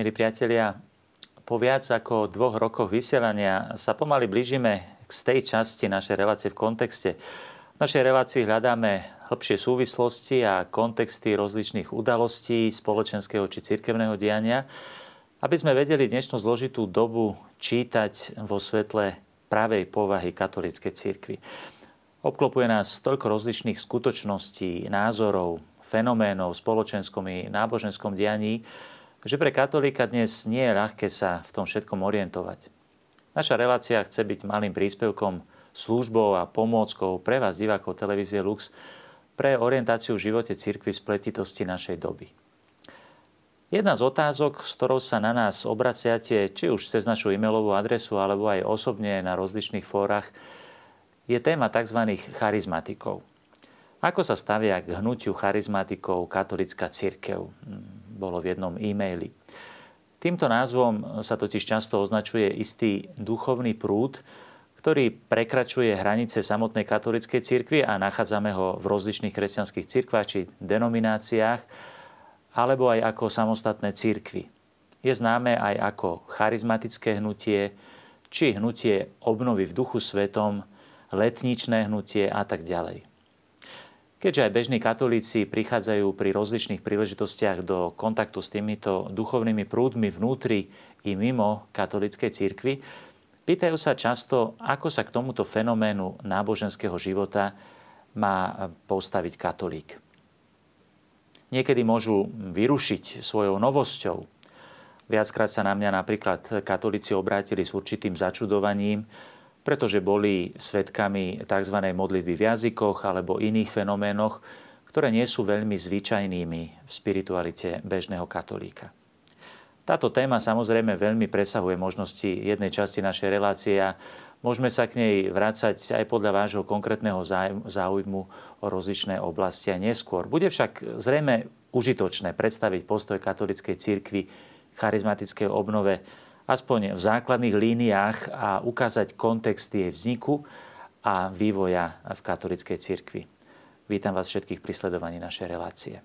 Milí priatelia, po viac ako dvoch rokoch vysielania sa pomaly blížime k tej časti našej relácie v kontexte. V našej relácii hľadáme hĺbšie súvislosti a kontexty rozličných udalostí spoločenského či cirkevného diania, aby sme vedeli dnešnú zložitú dobu čítať vo svetle pravej povahy katolíckej cirkvi. Obklopuje nás toľko rozličných skutočností, názorov, fenoménov v spoločenskom i náboženskom dianí, že pre katolíka dnes nie je ľahké sa v tom všetkom orientovať. Naša relácia chce byť malým príspevkom, službou a pomôckou pre vás, divákov televízie Lux, pre orientáciu v živote cirkvi v spletitosti našej doby. Jedna z otázok, s ktorou sa na nás obraciate, či už cez našu e-mailovú adresu, alebo aj osobne na rozličných fórach, je téma tzv. charizmatikov. Ako sa stavia k hnutiu charizmatikov katolická církev? Bolo v jednom e-maili. Týmto názvom sa totiž často označuje istý duchovný prúd, ktorý prekračuje hranice samotnej katolíckej cirkvi a nachádzame ho v rozličných kresťanských cirkvách či denomináciách, alebo aj ako samostatné cirkvy. Je známe aj ako charizmatické hnutie, či hnutie obnovy v duchu svetom, letničné hnutie a tak ďalej. Keďže aj bežní katolíci prichádzajú pri rozličných príležitostiach do kontaktu s týmito duchovnými prúdmi vnútri i mimo katolíckej cirkvi, pýtajú sa často, ako sa k tomuto fenoménu náboženského života má postaviť katolík. Niekedy môžu vyrušiť svojou novosťou. Viackrát sa na mňa napríklad katolíci obrátili s určitým začudovaním, pretože boli svetkami tzv. modlitby v jazykoch alebo iných fenoménoch, ktoré nie sú veľmi zvyčajnými v spiritualite bežného katolíka. Táto téma samozrejme veľmi presahuje možnosti jednej časti našej relácie a môžeme sa k nej vrácať aj podľa vášho konkrétneho záujmu o rozličné oblasti aj neskôr. Bude však zrejme užitočné predstaviť postoj katolíckej cirkvi charizmatickej obnove aspoň v základných líniách a ukázať kontext jej vzniku a vývoja v katolickej cirkvi. Vítam vás všetkých pri sledovaní našej relácie.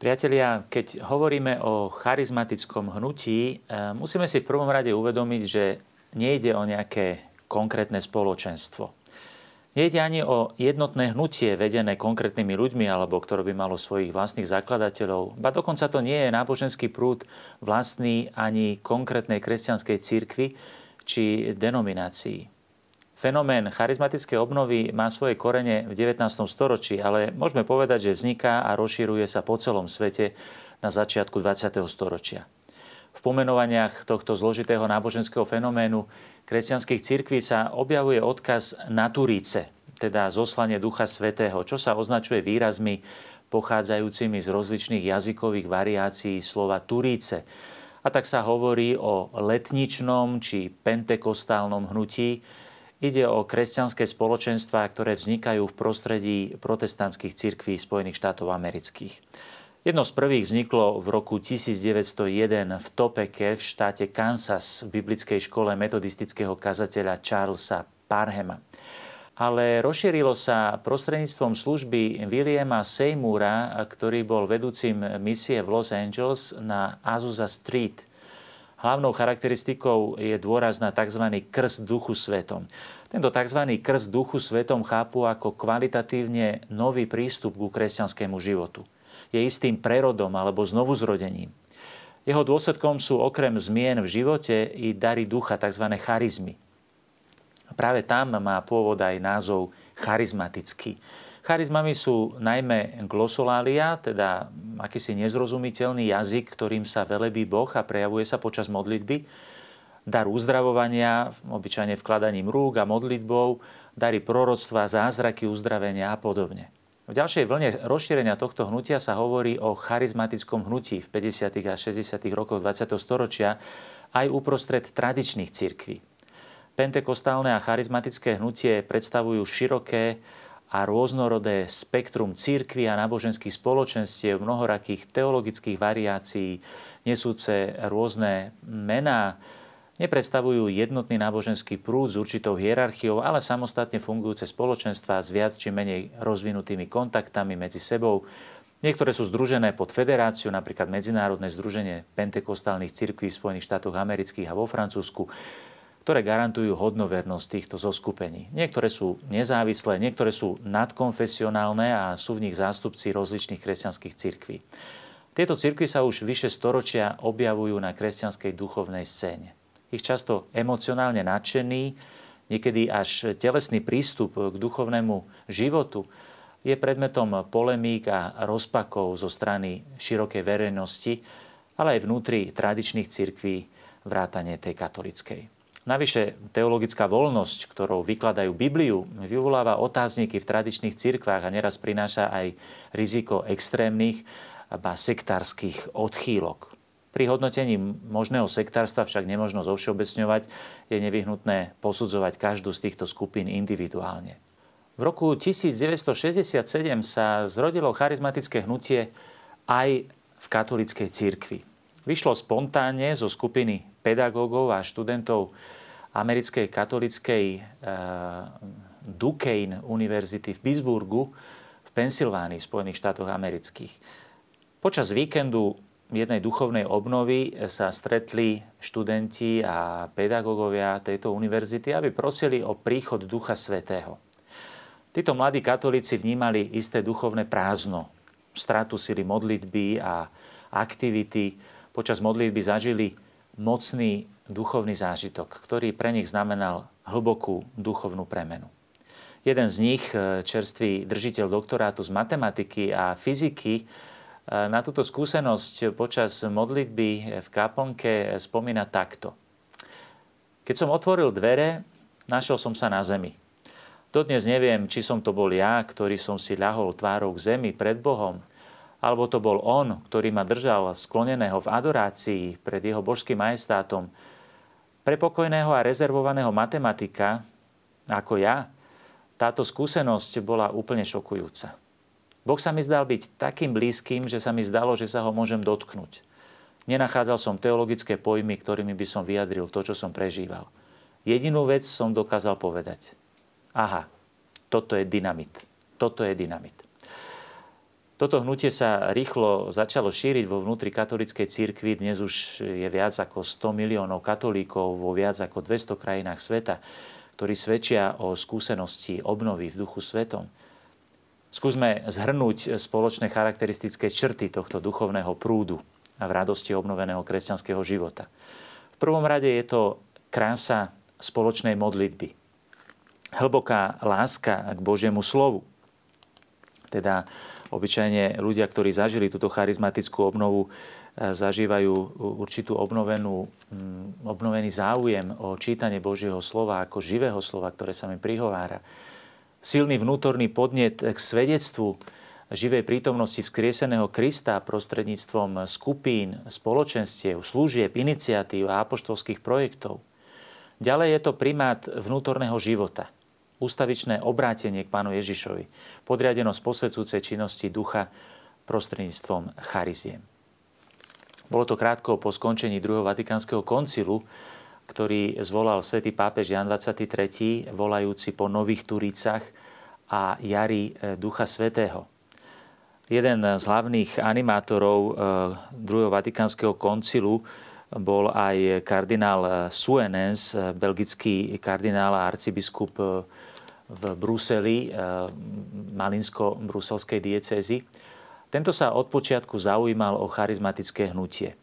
Priatelia, keď hovoríme o charizmatickom hnutí, eh, musíme si v prvom rade uvedomiť, že nejde o nejaké konkrétne spoločenstvo. Nejde ani o jednotné hnutie vedené konkrétnymi ľuďmi alebo ktoré by malo svojich vlastných zakladateľov. Ba dokonca to nie je náboženský prúd vlastný ani konkrétnej kresťanskej cirkvi či denominácii. Fenomén charizmatickej obnovy má svoje korene v 19. storočí, ale môžeme povedať, že vzniká a rozširuje sa po celom svete na začiatku 20. storočia. V pomenovaniach tohto zložitého náboženského fenoménu kresťanských cirkví sa objavuje odkaz na Turíce, teda zoslanie Ducha Svetého, čo sa označuje výrazmi pochádzajúcimi z rozličných jazykových variácií slova Turíce. A tak sa hovorí o letničnom či pentekostálnom hnutí. Ide o kresťanské spoločenstvá, ktoré vznikajú v prostredí protestantských cirkví Spojených štátov amerických. Jedno z prvých vzniklo v roku 1901 v Topeke v štáte Kansas v biblickej škole metodistického kazateľa Charlesa Parhema. Ale rozšírilo sa prostredníctvom služby Williama Seymoura, ktorý bol vedúcim misie v Los Angeles na Azusa Street. Hlavnou charakteristikou je dôraz na tzv. krst duchu svetom. Tento tzv. krst duchu svetom chápu ako kvalitatívne nový prístup ku kresťanskému životu je istým prerodom alebo znovuzrodením. Jeho dôsledkom sú okrem zmien v živote i dary ducha, tzv. charizmy. Práve tam má pôvod aj názov charizmatický. Charizmami sú najmä glosolália, teda akýsi nezrozumiteľný jazyk, ktorým sa velebí Boh a prejavuje sa počas modlitby, dar uzdravovania, obyčajne vkladaním rúk a modlitbou, dary proroctva, zázraky uzdravenia a podobne. V ďalšej vlne rozšírenia tohto hnutia sa hovorí o charizmatickom hnutí v 50. a 60. rokoch 20. storočia aj uprostred tradičných cirkví. Pentekostálne a charizmatické hnutie predstavujú široké a rôznorodé spektrum církvy a náboženských spoločenstiev, mnohorakých teologických variácií, nesúce rôzne mená, Nepredstavujú jednotný náboženský prúd s určitou hierarchiou, ale samostatne fungujúce spoločenstva s viac či menej rozvinutými kontaktami medzi sebou. Niektoré sú združené pod federáciu, napríklad Medzinárodné združenie pentekostálnych cirkví v Spojených štátoch amerických a vo Francúzsku, ktoré garantujú hodnovernosť týchto zoskupení. Niektoré sú nezávislé, niektoré sú nadkonfesionálne a sú v nich zástupci rozličných kresťanských cirkví. Tieto cirkvy sa už vyše storočia objavujú na kresťanskej duchovnej scéne ich často emocionálne nadšený, niekedy až telesný prístup k duchovnému životu je predmetom polemík a rozpakov zo strany širokej verejnosti, ale aj vnútri tradičných cirkví vrátane tej katolickej. Navyše teologická voľnosť, ktorou vykladajú Bibliu, vyvoláva otázniky v tradičných cirkvách a neraz prináša aj riziko extrémnych a sektárskych odchýlok. Pri hodnotení možného sektárstva však nemožno zovšeobecňovať, je nevyhnutné posudzovať každú z týchto skupín individuálne. V roku 1967 sa zrodilo charizmatické hnutie aj v katolíckej cirkvi. Vyšlo spontánne zo skupiny pedagógov a študentov americkej katolickej e, Duquesne univerzity v Pittsburghu v Pensylvánii, Spojených štátoch amerických. Počas víkendu jednej duchovnej obnovy sa stretli študenti a pedagógovia tejto univerzity, aby prosili o príchod Ducha Svetého. Títo mladí katolíci vnímali isté duchovné prázdno, stratu sily modlitby a aktivity. Počas modlitby zažili mocný duchovný zážitok, ktorý pre nich znamenal hlbokú duchovnú premenu. Jeden z nich, čerstvý držiteľ doktorátu z matematiky a fyziky, na túto skúsenosť počas modlitby v kaplnke spomína takto. Keď som otvoril dvere, našiel som sa na zemi. Dodnes neviem, či som to bol ja, ktorý som si ľahol tvárou k zemi pred Bohom, alebo to bol on, ktorý ma držal skloneného v adorácii pred jeho božským majestátom. Pre pokojného a rezervovaného matematika, ako ja, táto skúsenosť bola úplne šokujúca. Boh sa mi zdal byť takým blízkym, že sa mi zdalo, že sa ho môžem dotknúť. Nenachádzal som teologické pojmy, ktorými by som vyjadril to, čo som prežíval. Jedinú vec som dokázal povedať. Aha, toto je dynamit. Toto je dynamit. Toto hnutie sa rýchlo začalo šíriť vo vnútri katolíckej cirkvi. Dnes už je viac ako 100 miliónov katolíkov vo viac ako 200 krajinách sveta, ktorí svedčia o skúsenosti obnovy v duchu svetom. Skúsme zhrnúť spoločné charakteristické črty tohto duchovného prúdu a v radosti obnoveného kresťanského života. V prvom rade je to krása spoločnej modlitby. Hlboká láska k Božiemu slovu. Teda obyčajne ľudia, ktorí zažili túto charizmatickú obnovu, e, zažívajú určitú obnovenú, mm, obnovený záujem o čítanie Božieho slova ako živého slova, ktoré sa mi prihovára silný vnútorný podnet k svedectvu živej prítomnosti vzkrieseného Krista prostredníctvom skupín, spoločenstiev, služieb, iniciatív a apoštolských projektov. Ďalej je to primát vnútorného života, ústavičné obrátenie k Pánu Ježišovi, podriadenosť posvedcúcej činnosti ducha prostredníctvom chariziem. Bolo to krátko po skončení druhého Vatikánskeho koncilu, ktorý zvolal svätý pápež Jan 23., volajúci po nových Turicach a jari e, Ducha Svetého. Jeden z hlavných animátorov e, druhého Vatikánskeho koncilu bol aj kardinál Suenens, belgický kardinál a arcibiskup v Bruseli, e, malinsko-bruselskej diecézy. Tento sa od počiatku zaujímal o charizmatické hnutie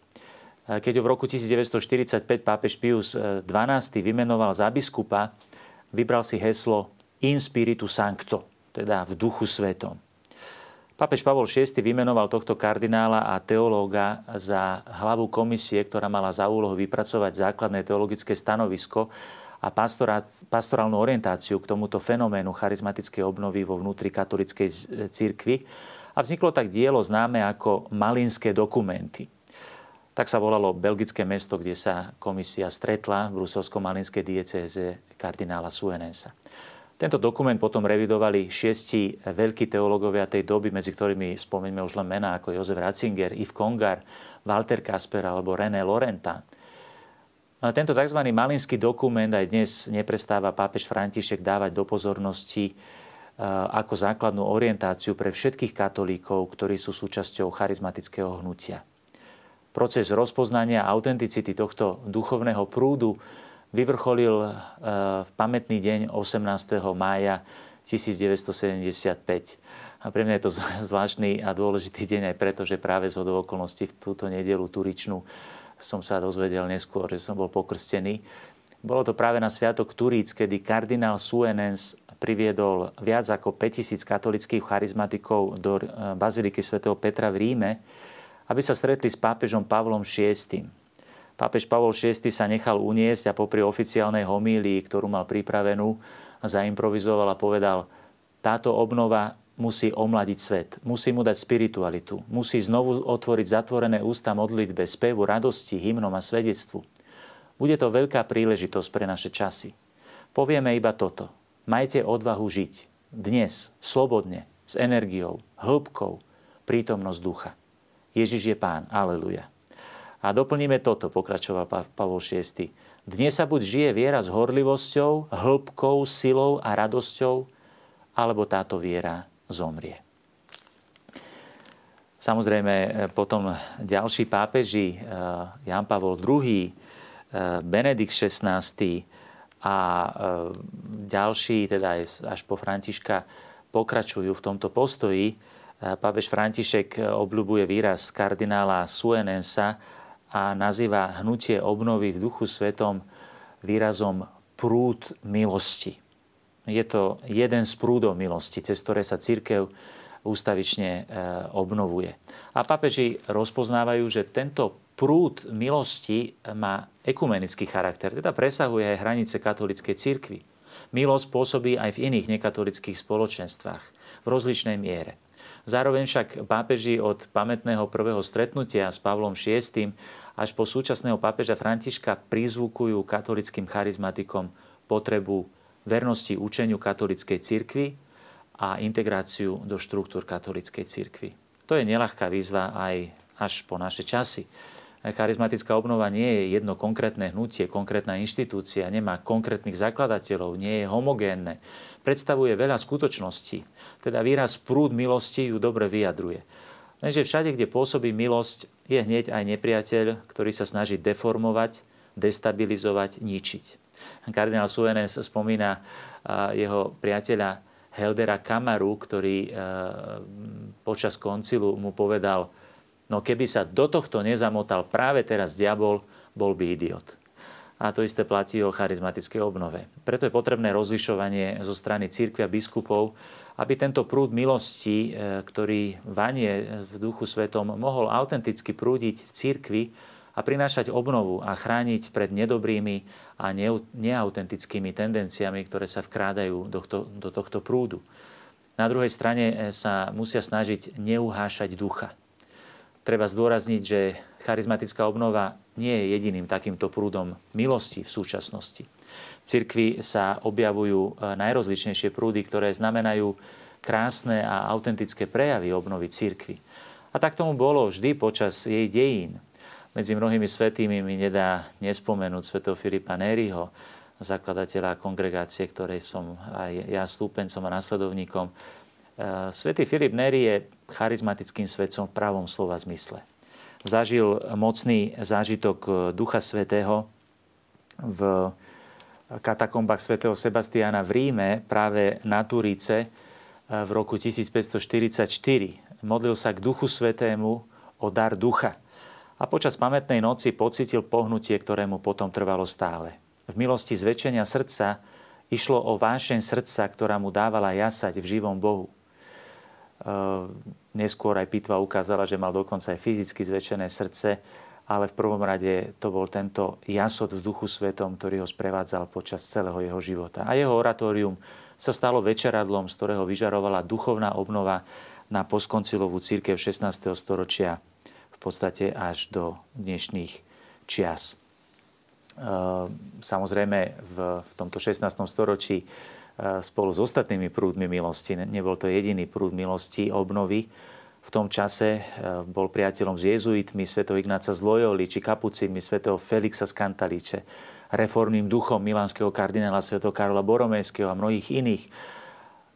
keď ho v roku 1945 pápež Pius XII vymenoval za biskupa, vybral si heslo In Spiritu Sancto, teda v duchu svetom. Pápež Pavol VI vymenoval tohto kardinála a teológa za hlavu komisie, ktorá mala za úlohu vypracovať základné teologické stanovisko a pastorálnu orientáciu k tomuto fenoménu charizmatickej obnovy vo vnútri katolickej cirkvi. A vzniklo tak dielo známe ako Malinské dokumenty. Tak sa volalo belgické mesto, kde sa komisia stretla v bruselsko-malinskej diecéze kardinála Suenensa. Tento dokument potom revidovali šiesti veľkí teológovia tej doby, medzi ktorými spomeňme už len mená ako Jozef Ratzinger, Yves Kongar, Walter Kasper alebo René Lorenta. Tento tzv. malinský dokument aj dnes neprestáva pápež František dávať do pozornosti ako základnú orientáciu pre všetkých katolíkov, ktorí sú súčasťou charizmatického hnutia. Proces rozpoznania autenticity tohto duchovného prúdu vyvrcholil v pamätný deň 18. mája 1975. A pre mňa je to zvláštny a dôležitý deň aj preto, že práve z hodou okolností v túto nedelu turičnú som sa dozvedel neskôr, že som bol pokrstený. Bolo to práve na Sviatok Turíc, kedy kardinál Suenens priviedol viac ako 5000 katolických charizmatikov do eh, Baziliky svätého Petra v Ríme, aby sa stretli s pápežom Pavlom VI. Pápež Pavol VI sa nechal uniesť a popri oficiálnej homílii, ktorú mal pripravenú, zaimprovizoval a povedal, táto obnova musí omladiť svet, musí mu dať spiritualitu, musí znovu otvoriť zatvorené ústa modlitbe, spevu, radosti, hymnom a svedectvu. Bude to veľká príležitosť pre naše časy. Povieme iba toto. Majte odvahu žiť. Dnes, slobodne, s energiou, hĺbkou, prítomnosť ducha. Ježiš je Pán. Aleluja. A doplníme toto, pokračoval Pavol VI. Dnes sa buď žije viera s horlivosťou, hĺbkou, silou a radosťou, alebo táto viera zomrie. Samozrejme, potom ďalší pápeži, eh, Jan Pavol II, eh, Benedikt XVI, a e, ďalší, teda až po Františka, pokračujú v tomto postoji. E, pápež František obľúbuje výraz kardinála Suenensa a nazýva hnutie obnovy v duchu svetom výrazom prúd milosti. Je to jeden z prúdov milosti, cez ktoré sa církev ústavične e, obnovuje. A papeži rozpoznávajú, že tento prúd milosti má ekumenický charakter, teda presahuje aj hranice katolíckej cirkvi. Milosť pôsobí aj v iných nekatolických spoločenstvách v rozličnej miere. Zároveň však pápeži od pamätného prvého stretnutia s Pavlom VI až po súčasného pápeža Františka prizvukujú katolickým charizmatikom potrebu vernosti učeniu katolíckej cirkvi a integráciu do štruktúr katolíckej cirkvi. To je nelahká výzva aj až po naše časy. Charizmatická obnova nie je jedno konkrétne hnutie, konkrétna inštitúcia, nemá konkrétnych zakladateľov, nie je homogénne. Predstavuje veľa skutočností. Teda výraz prúd milosti ju dobre vyjadruje. Lenže všade, kde pôsobí milosť, je hneď aj nepriateľ, ktorý sa snaží deformovať, destabilizovať, ničiť. Kardinál Suenes spomína jeho priateľa Heldera Kamaru, ktorý počas koncilu mu povedal, No keby sa do tohto nezamotal práve teraz diabol, bol by idiot. A to isté platí o charizmatickej obnove. Preto je potrebné rozlišovanie zo strany církvy a biskupov, aby tento prúd milosti, e, ktorý vanie v duchu svetom, mohol autenticky prúdiť v církvi a prinášať obnovu a chrániť pred nedobrými a neautentickými tendenciami, ktoré sa vkrádajú do, to, do tohto prúdu. Na druhej strane e, sa musia snažiť neuhášať ducha treba zdôrazniť, že charizmatická obnova nie je jediným takýmto prúdom milosti v súčasnosti. V cirkvi sa objavujú e, najrozličnejšie prúdy, ktoré znamenajú krásne a autentické prejavy obnovy cirkvi. A tak tomu bolo vždy počas jej dejín. Medzi mnohými svetými mi nedá nespomenúť svetého Filipa Nériho, zakladateľa kongregácie, ktorej som aj ja stúpencom a nasledovníkom. Eh, svetý Filip Neri je charizmatickým svetcom v pravom slova zmysle. Zažil mocný zážitok eh, Ducha Svetého v katakombách svätého Sebastiana v Ríme, práve na Turíce eh, v roku 1544. Modlil sa k Duchu Svetému o dar ducha. A počas pamätnej noci pocitil pohnutie, ktorému potom trvalo stále. V milosti zväčšenia srdca išlo o vášeň srdca, ktorá mu dávala jasať v živom Bohu. Ehm, neskôr aj pitva ukázala, že mal dokonca aj fyzicky zväčšené srdce, ale v prvom rade to bol tento jasot v duchu svetom, ktorý ho sprevádzal počas celého jeho života. A jeho oratórium sa stalo večeradlom, z ktorého vyžarovala duchovná obnova na postkoncilovú církev 16. storočia v podstate až do dnešných čias. Ehm, samozrejme v, v tomto 16. storočí spolu s ostatnými prúdmi milosti. Nebol to jediný prúd milosti, obnovy. V tom čase bol priateľom s jezuitmi svätého Ignáca z Loyoli či kapucínmi svätého Felixa z Kantaliče, reformným duchom milánskeho kardinála svätého Karola Boromejského a mnohých iných.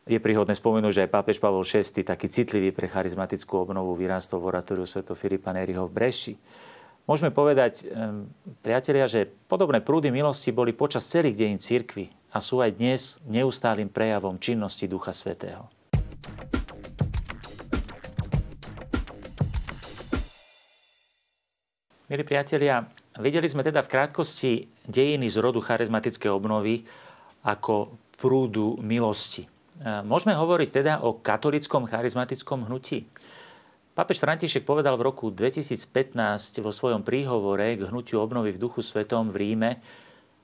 Je príhodné spomenúť, že aj pápež Pavol VI, taký citlivý pre charizmatickú obnovu, vyrástol v oratóriu sv. Filipa Neriho v Breši. Môžeme povedať, priatelia, že podobné prúdy milosti boli počas celých dejín cirkvy a sú aj dnes neustálým prejavom činnosti Ducha Svetého. Milí priatelia, videli sme teda v krátkosti dejiny z rodu charizmatickej obnovy ako prúdu milosti. Môžeme hovoriť teda o katolickom charizmatickom hnutí. Pápež František povedal v roku 2015 vo svojom príhovore k hnutiu obnovy v duchu svetom v Ríme,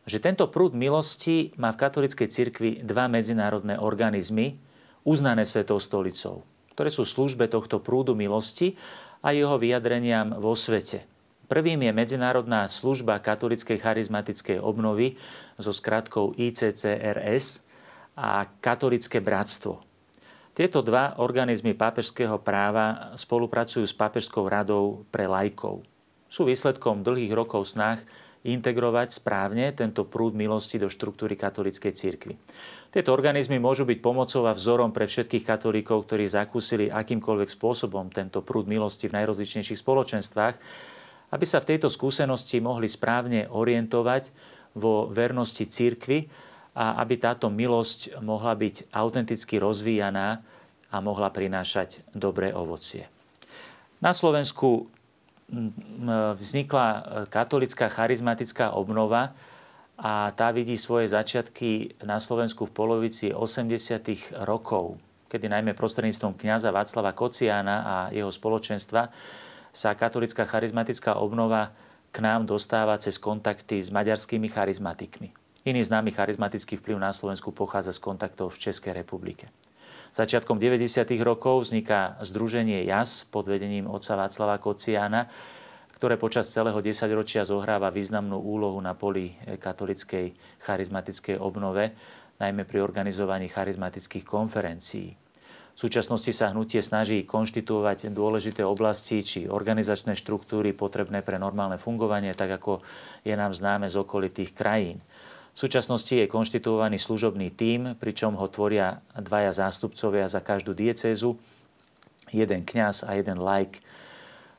že tento prúd milosti má v katolíckej cirkvi dva medzinárodné organizmy, uznané Svetou stolicou, ktoré sú službe tohto prúdu milosti a jeho vyjadreniam vo svete. Prvým je Medzinárodná služba katolickej charizmatickej obnovy so skratkou ICCRS a Katolické bratstvo. Tieto dva organizmy pápežského práva spolupracujú s Pápežskou radou pre lajkov. Sú výsledkom dlhých rokov snah integrovať správne tento prúd milosti do štruktúry katolíckej cirkvi. Tieto organizmy môžu byť pomocou a vzorom pre všetkých katolíkov, ktorí zakúsili akýmkoľvek spôsobom tento prúd milosti v najrozličnejších spoločenstvách aby sa v tejto skúsenosti mohli správne orientovať vo vernosti církvy a aby táto milosť mohla byť autenticky rozvíjaná a mohla prinášať dobré ovocie. Na Slovensku vznikla katolická charizmatická obnova a tá vidí svoje začiatky na Slovensku v polovici 80. rokov, kedy najmä prostredníctvom kňaza Václava Kociána a jeho spoločenstva sa katolická charizmatická obnova k nám dostáva cez kontakty s maďarskými charizmatikmi. Iný známy charizmatický vplyv na Slovensku pochádza z kontaktov v Českej republike. Začiatkom 90. rokov vzniká Združenie JAS pod vedením otca Václava Kociána, ktoré počas celého desaťročia zohráva významnú úlohu na poli katolickej charizmatickej obnove, najmä pri organizovaní charizmatických konferencií. V súčasnosti sa hnutie snaží konštituovať dôležité oblasti či organizačné štruktúry potrebné pre normálne fungovanie, tak ako je nám známe z okolitých krajín. V súčasnosti je konštituovaný služobný tím, pričom ho tvoria dvaja zástupcovia za každú diecézu, jeden kňaz a jeden laik.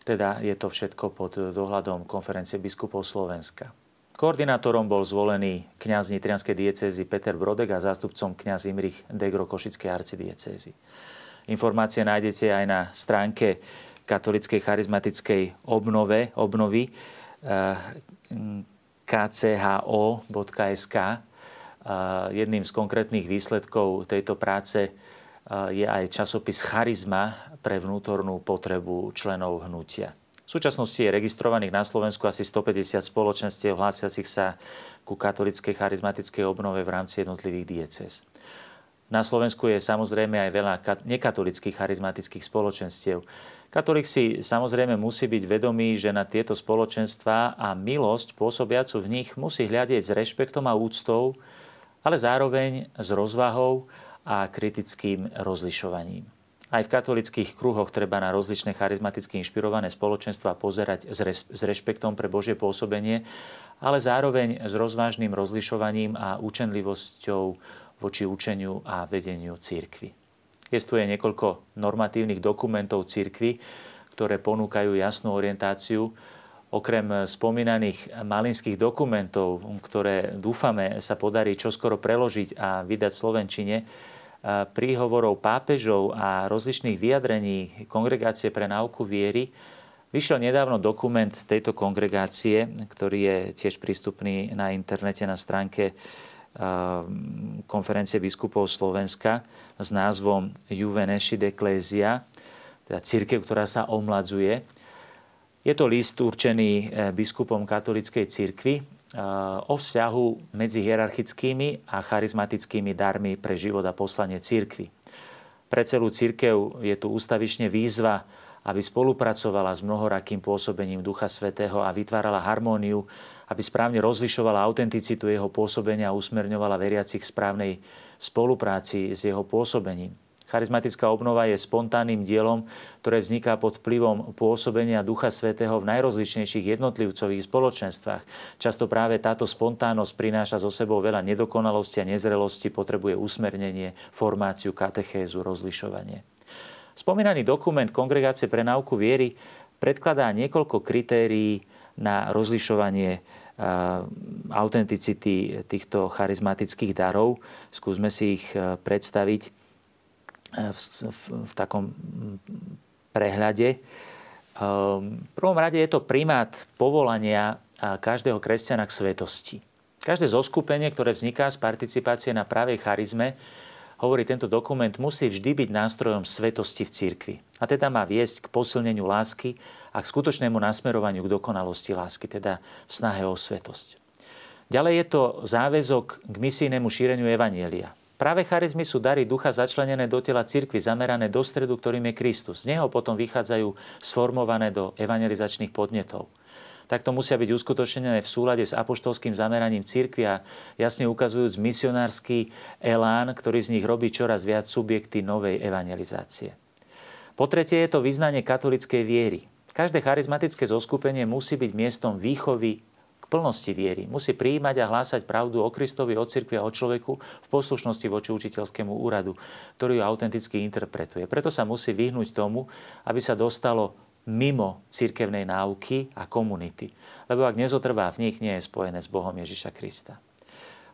Teda je to všetko pod dohľadom konferencie biskupov Slovenska. Koordinátorom bol zvolený kňaz Nitrianskej diecézy Peter Brodek a zástupcom kňaz Imrich Degro Košickej arcidiecézy. Informácie nájdete aj na stránke katolickej charizmatickej obnove, obnovy eh, kcho.sk. Jedným z konkrétnych výsledkov tejto práce je aj časopis Charizma pre vnútornú potrebu členov hnutia. V súčasnosti je registrovaných na Slovensku asi 150 spoločenstiev hlásiacich sa ku katolickej charizmatickej obnove v rámci jednotlivých dieces. Na Slovensku je samozrejme aj veľa nekatolických charizmatických spoločenstiev. Katolík si samozrejme musí byť vedomý, že na tieto spoločenstva a milosť pôsobiacu v nich musí hľadieť s rešpektom a úctou, ale zároveň s rozvahou a kritickým rozlišovaním. Aj v katolických kruhoch treba na rozličné charizmaticky inšpirované spoločenstva pozerať s rešpektom pre Božie pôsobenie, ale zároveň s rozvážnym rozlišovaním a účenlivosťou voči učeniu a vedeniu církvy. Jestuje niekoľko normatívnych dokumentov církvy, ktoré ponúkajú jasnú orientáciu. Okrem spomínaných malinských dokumentov, ktoré dúfame sa podarí čoskoro preložiť a vydať v Slovenčine, príhovorov pápežov a rozličných vyjadrení Kongregácie pre náuku viery, Vyšiel nedávno dokument tejto kongregácie, ktorý je tiež prístupný na internete na stránke konferencie biskupov Slovenska s názvom Juve Nescit Ecclesia, teda církev, ktorá sa omladzuje. Je to list určený eh, biskupom katolickej církvy eh, o vzťahu medzi hierarchickými a charizmatickými darmi pre život a poslanie církvy. Pre celú církev je tu ústavične výzva, aby spolupracovala s mnohorakým pôsobením Ducha Svetého a vytvárala harmóniu aby správne rozlišovala autenticitu jeho pôsobenia a usmerňovala veriacich v správnej spolupráci s jeho pôsobením. Charizmatická obnova je spontánnym dielom, ktoré vzniká pod vplyvom pôsobenia Ducha Svetého v najrozličnejších jednotlivcových spoločenstvách. Často práve táto spontánnosť prináša so sebou veľa nedokonalosti a nezrelosti, potrebuje usmernenie, formáciu, katechézu, rozlišovanie. Spomínaný dokument Kongregácie pre náuku viery predkladá niekoľko kritérií na rozlišovanie autenticity týchto charizmatických darov. Skúsme si ich e, predstaviť v, v, v takom prehľade. Ehm, v prvom rade je to primát povolania každého kresťana k svetosti. Každé zoskupenie, ktoré vzniká z participácie na pravej charizme, hovorí tento dokument, musí vždy byť nástrojom svetosti v cirkvi. A teda má viesť k posilneniu lásky a k skutočnému nasmerovaniu k dokonalosti lásky, teda v snahe o svetosť. Ďalej je to záväzok k misijnému šíreniu Evanielia. Práve charizmy sú dary ducha začlenené do tela cirkvy, zamerané do stredu, ktorým je Kristus. Z neho potom vychádzajú sformované do evangelizačných podnetov. Takto musia byť uskutočnené v súlade s apoštolským zameraním cirkvi a jasne ukazujúc misionársky elán, ktorý z nich robí čoraz viac subjekty novej evangelizácie. Po tretie je to vyznanie katolickej viery. Každé charizmatické zoskupenie musí byť miestom výchovy plnosti viery. Musí prijímať a hlásať pravdu o Kristovi, o cirkvi a o človeku v poslušnosti voči učiteľskému úradu, ktorý ju autenticky interpretuje. Preto sa musí vyhnúť tomu, aby sa dostalo mimo cirkevnej náuky a komunity. Lebo ak nezotrvá v nich, nie je spojené s Bohom Ježiša Krista.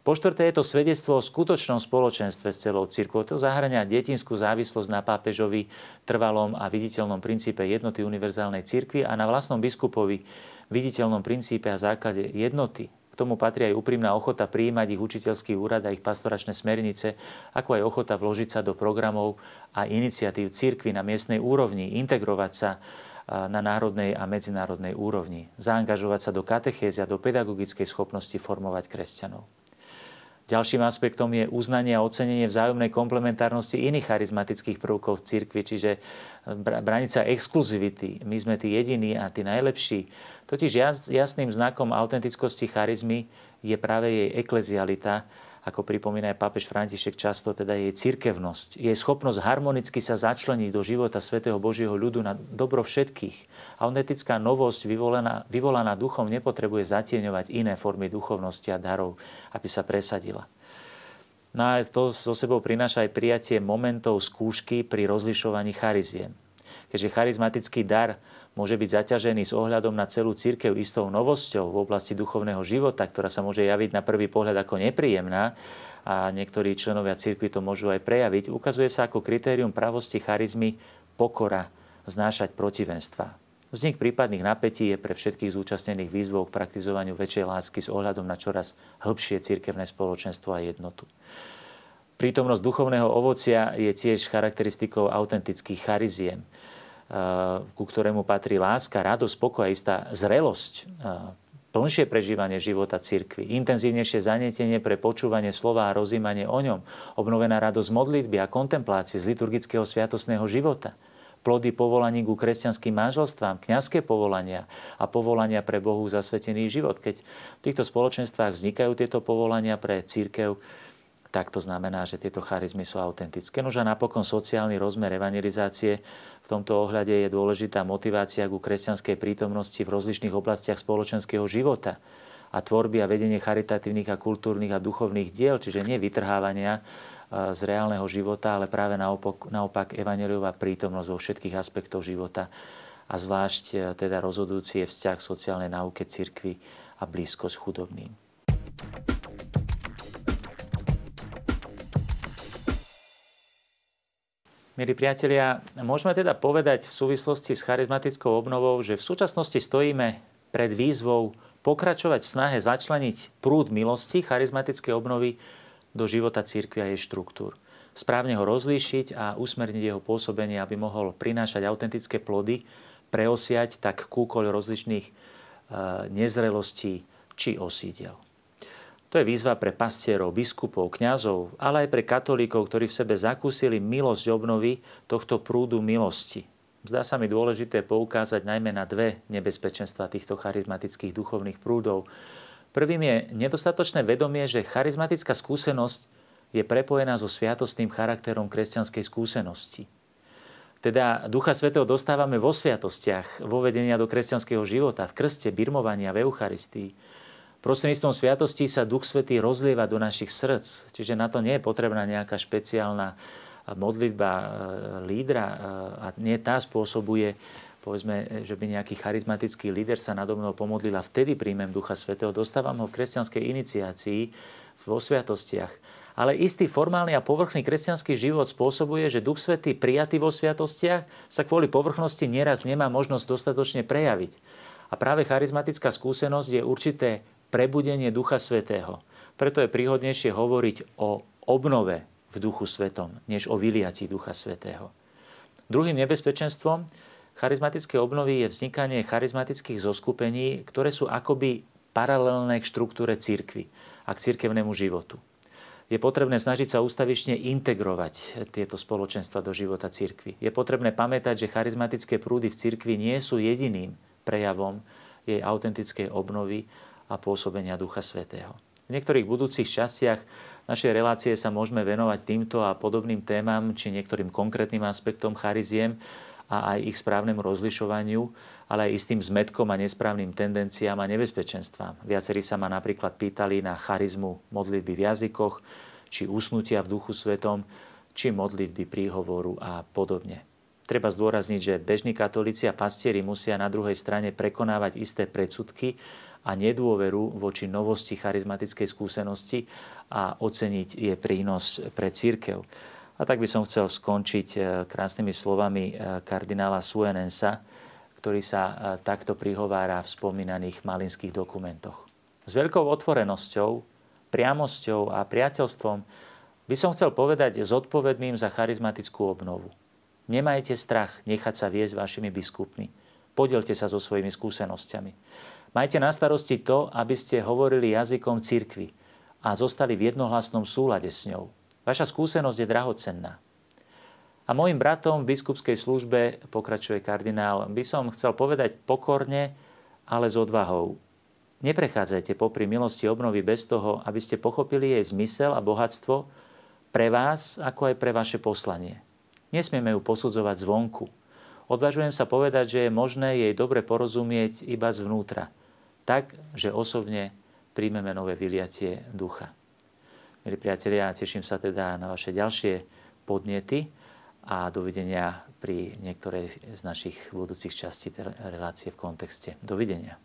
Po štvrté je to svedectvo o skutočnom spoločenstve s celou cirkvou. To zahrania detinskú závislosť na pápežovi, trvalom a viditeľnom princípe jednoty univerzálnej cirkvi a na vlastnom biskupovi, viditeľnom princípe a základe jednoty. K tomu patrí aj úprimná ochota prijímať ich učiteľský úrad a ich pastoračné smernice, ako aj ochota vložiť sa do programov a iniciatív cirkvy na miestnej úrovni, integrovať sa na národnej a medzinárodnej úrovni, zaangažovať sa do katechézy a do pedagogickej schopnosti formovať kresťanov. Ďalším aspektom je uznanie a ocenenie vzájomnej komplementárnosti iných charizmatických prvkov v cirkvi, čiže branica exkluzivity. My sme tí jediní a tí najlepší. Totiž jasným znakom autentickosti charizmy je práve jej eklezialita, ako pripomína aj pápež František často, teda jej cirkevnosť, jej schopnosť harmonicky sa začleniť do života svätého Božieho ľudu na dobro všetkých. Autentická novosť vyvolaná, vyvolaná duchom nepotrebuje zatieňovať iné formy duchovnosti a darov, aby sa presadila. No a to so sebou prináša aj prijatie momentov skúšky pri rozlišovaní chariziem. Keďže charizmatický dar môže byť zaťažený s ohľadom na celú církev istou novosťou v oblasti duchovného života, ktorá sa môže javiť na prvý pohľad ako nepríjemná a niektorí členovia církvy to môžu aj prejaviť, ukazuje sa ako kritérium pravosti charizmy pokora, znášať protivenstva. Vznik prípadných napätí je pre všetkých zúčastnených výzvou k praktizovaniu väčšej lásky s ohľadom na čoraz hĺbšie cirkevné spoločenstvo a jednotu. Prítomnosť duchovného ovocia je tiež charakteristikou autentických chariziem ku ktorému patrí láska, radosť, pokoj istá zrelosť, plnšie prežívanie života cirkvy, intenzívnejšie zanietenie pre počúvanie slova a rozímanie o ňom, obnovená radosť modlitby a kontemplácie z liturgického sviatosného života, plody povolaní ku kresťanským manželstvám, kňazské povolania a povolania pre Bohu zasvetený život. Keď v týchto spoločenstvách vznikajú tieto povolania pre církev, tak to znamená, že tieto charizmy sú autentické. Nož a napokon sociálny rozmer evangelizácie. V tomto ohľade je dôležitá motivácia ku kresťanskej prítomnosti v rozličných oblastiach spoločenského života a tvorby a vedenie charitatívnych a kultúrnych a duchovných diel, čiže nie vytrhávania e, z reálneho života, ale práve naopak, naopak evaneliová prítomnosť vo všetkých aspektoch života a zvlášť e, teda rozhodujúci je vzťah sociálnej náuke cirkvi a blízkosť chudobným. Milí priatelia, môžeme teda povedať v súvislosti s charizmatickou obnovou, že v súčasnosti stojíme pred výzvou pokračovať v snahe začleniť prúd milosti charizmatickej obnovy do života církvy a jej štruktúr. Správne ho rozlíšiť a usmerniť jeho pôsobenie, aby mohol prinášať autentické plody, preosiať tak kúkoľ rozličných eh, nezrelostí či osídel. To je výzva pre pastierov, biskupov, kňazov, ale aj pre katolíkov, ktorí v sebe zakúsili milosť obnovy tohto prúdu milosti. Zdá sa mi dôležité poukázať najmä na dve nebezpečenstva týchto charizmatických duchovných prúdov. Prvým je nedostatočné vedomie, že charizmatická skúsenosť je prepojená so sviatostným charakterom kresťanskej skúsenosti. Teda Ducha Svetého dostávame vo sviatostiach, vo vedenia do kresťanského života, v krste, birmovania, v Eucharistii. Prostredníctvom sviatosti sa Duch Svetý rozlieva do našich srdc, čiže na to nie je potrebná nejaká špeciálna modlitba e, lídra e, a nie tá spôsobuje, povedzme, že by nejaký charizmatický líder sa nado mnou pomodlil a vtedy príjmem Ducha Svetého. Dostávam ho v kresťanskej iniciácii, vo sviatostiach. Ale istý formálny a povrchný kresťanský život spôsobuje, že Duch Svetý prijatý vo sviatostiach sa kvôli povrchnosti nieraz nemá možnosť dostatočne prejaviť. A práve charizmatická skúsenosť je určité prebudenie Ducha Svetého. Preto je príhodnejšie hovoriť o obnove v Duchu Svetom, než o vyliaci Ducha Svetého. Druhým nebezpečenstvom charizmatickej obnovy je vznikanie charizmatických zoskupení, ktoré sú akoby paralelné k štruktúre církvy a k cirkevnému životu je potrebné snažiť sa ústavične integrovať tieto spoločenstva do života cirkvy. Je potrebné pamätať, že charizmatické prúdy v cirkvi nie sú jediným prejavom jej autentickej obnovy a pôsobenia Ducha Svetého. V niektorých budúcich častiach našej relácie sa môžeme venovať týmto a podobným témam či niektorým konkrétnym aspektom chariziem a aj ich správnemu rozlišovaniu, ale aj istým zmetkom a nesprávnym tendenciám a nebezpečenstvám. Viacerí sa ma napríklad pýtali na charizmu modlitby v jazykoch, či usnutia v duchu svetom, či modlitby príhovoru a podobne. Treba zdôrazniť, že bežní katolíci a pastieri musia na druhej strane prekonávať isté predsudky a nedôveru voči novosti charizmatickej skúsenosti a oceniť je prínos pre církev. A tak by som chcel skončiť eh, krásnymi slovami eh, kardinála Suenensa, ktorý sa e, takto prihovára v spomínaných malinských dokumentoch. S veľkou otvorenosťou, priamosťou a priateľstvom by som chcel povedať zodpovedným za charizmatickú obnovu. Nemajte strach nechať sa viesť vašimi biskupmi. Podielte sa so svojimi skúsenosťami. Majte na starosti to, aby ste hovorili jazykom cirkvy a zostali v jednohlasnom súlade s ňou. Vaša skúsenosť je drahocenná. A môjim bratom v biskupskej službe, pokračuje kardinál, by som chcel povedať pokorne, ale s odvahou. Neprechádzajte popri milosti obnovy bez toho, aby ste pochopili jej zmysel a bohatstvo pre vás, ako aj pre vaše poslanie. Nesmieme ju posudzovať zvonku. Odvažujem sa povedať, že je možné jej dobre porozumieť iba zvnútra, tak, že osobne príjmeme nové vyliacie ducha. Milí priatelia, teším sa teda na vaše ďalšie podnety a dovidenia pri niektorej z našich budúcich častí relácie v kontexte. Dovidenia.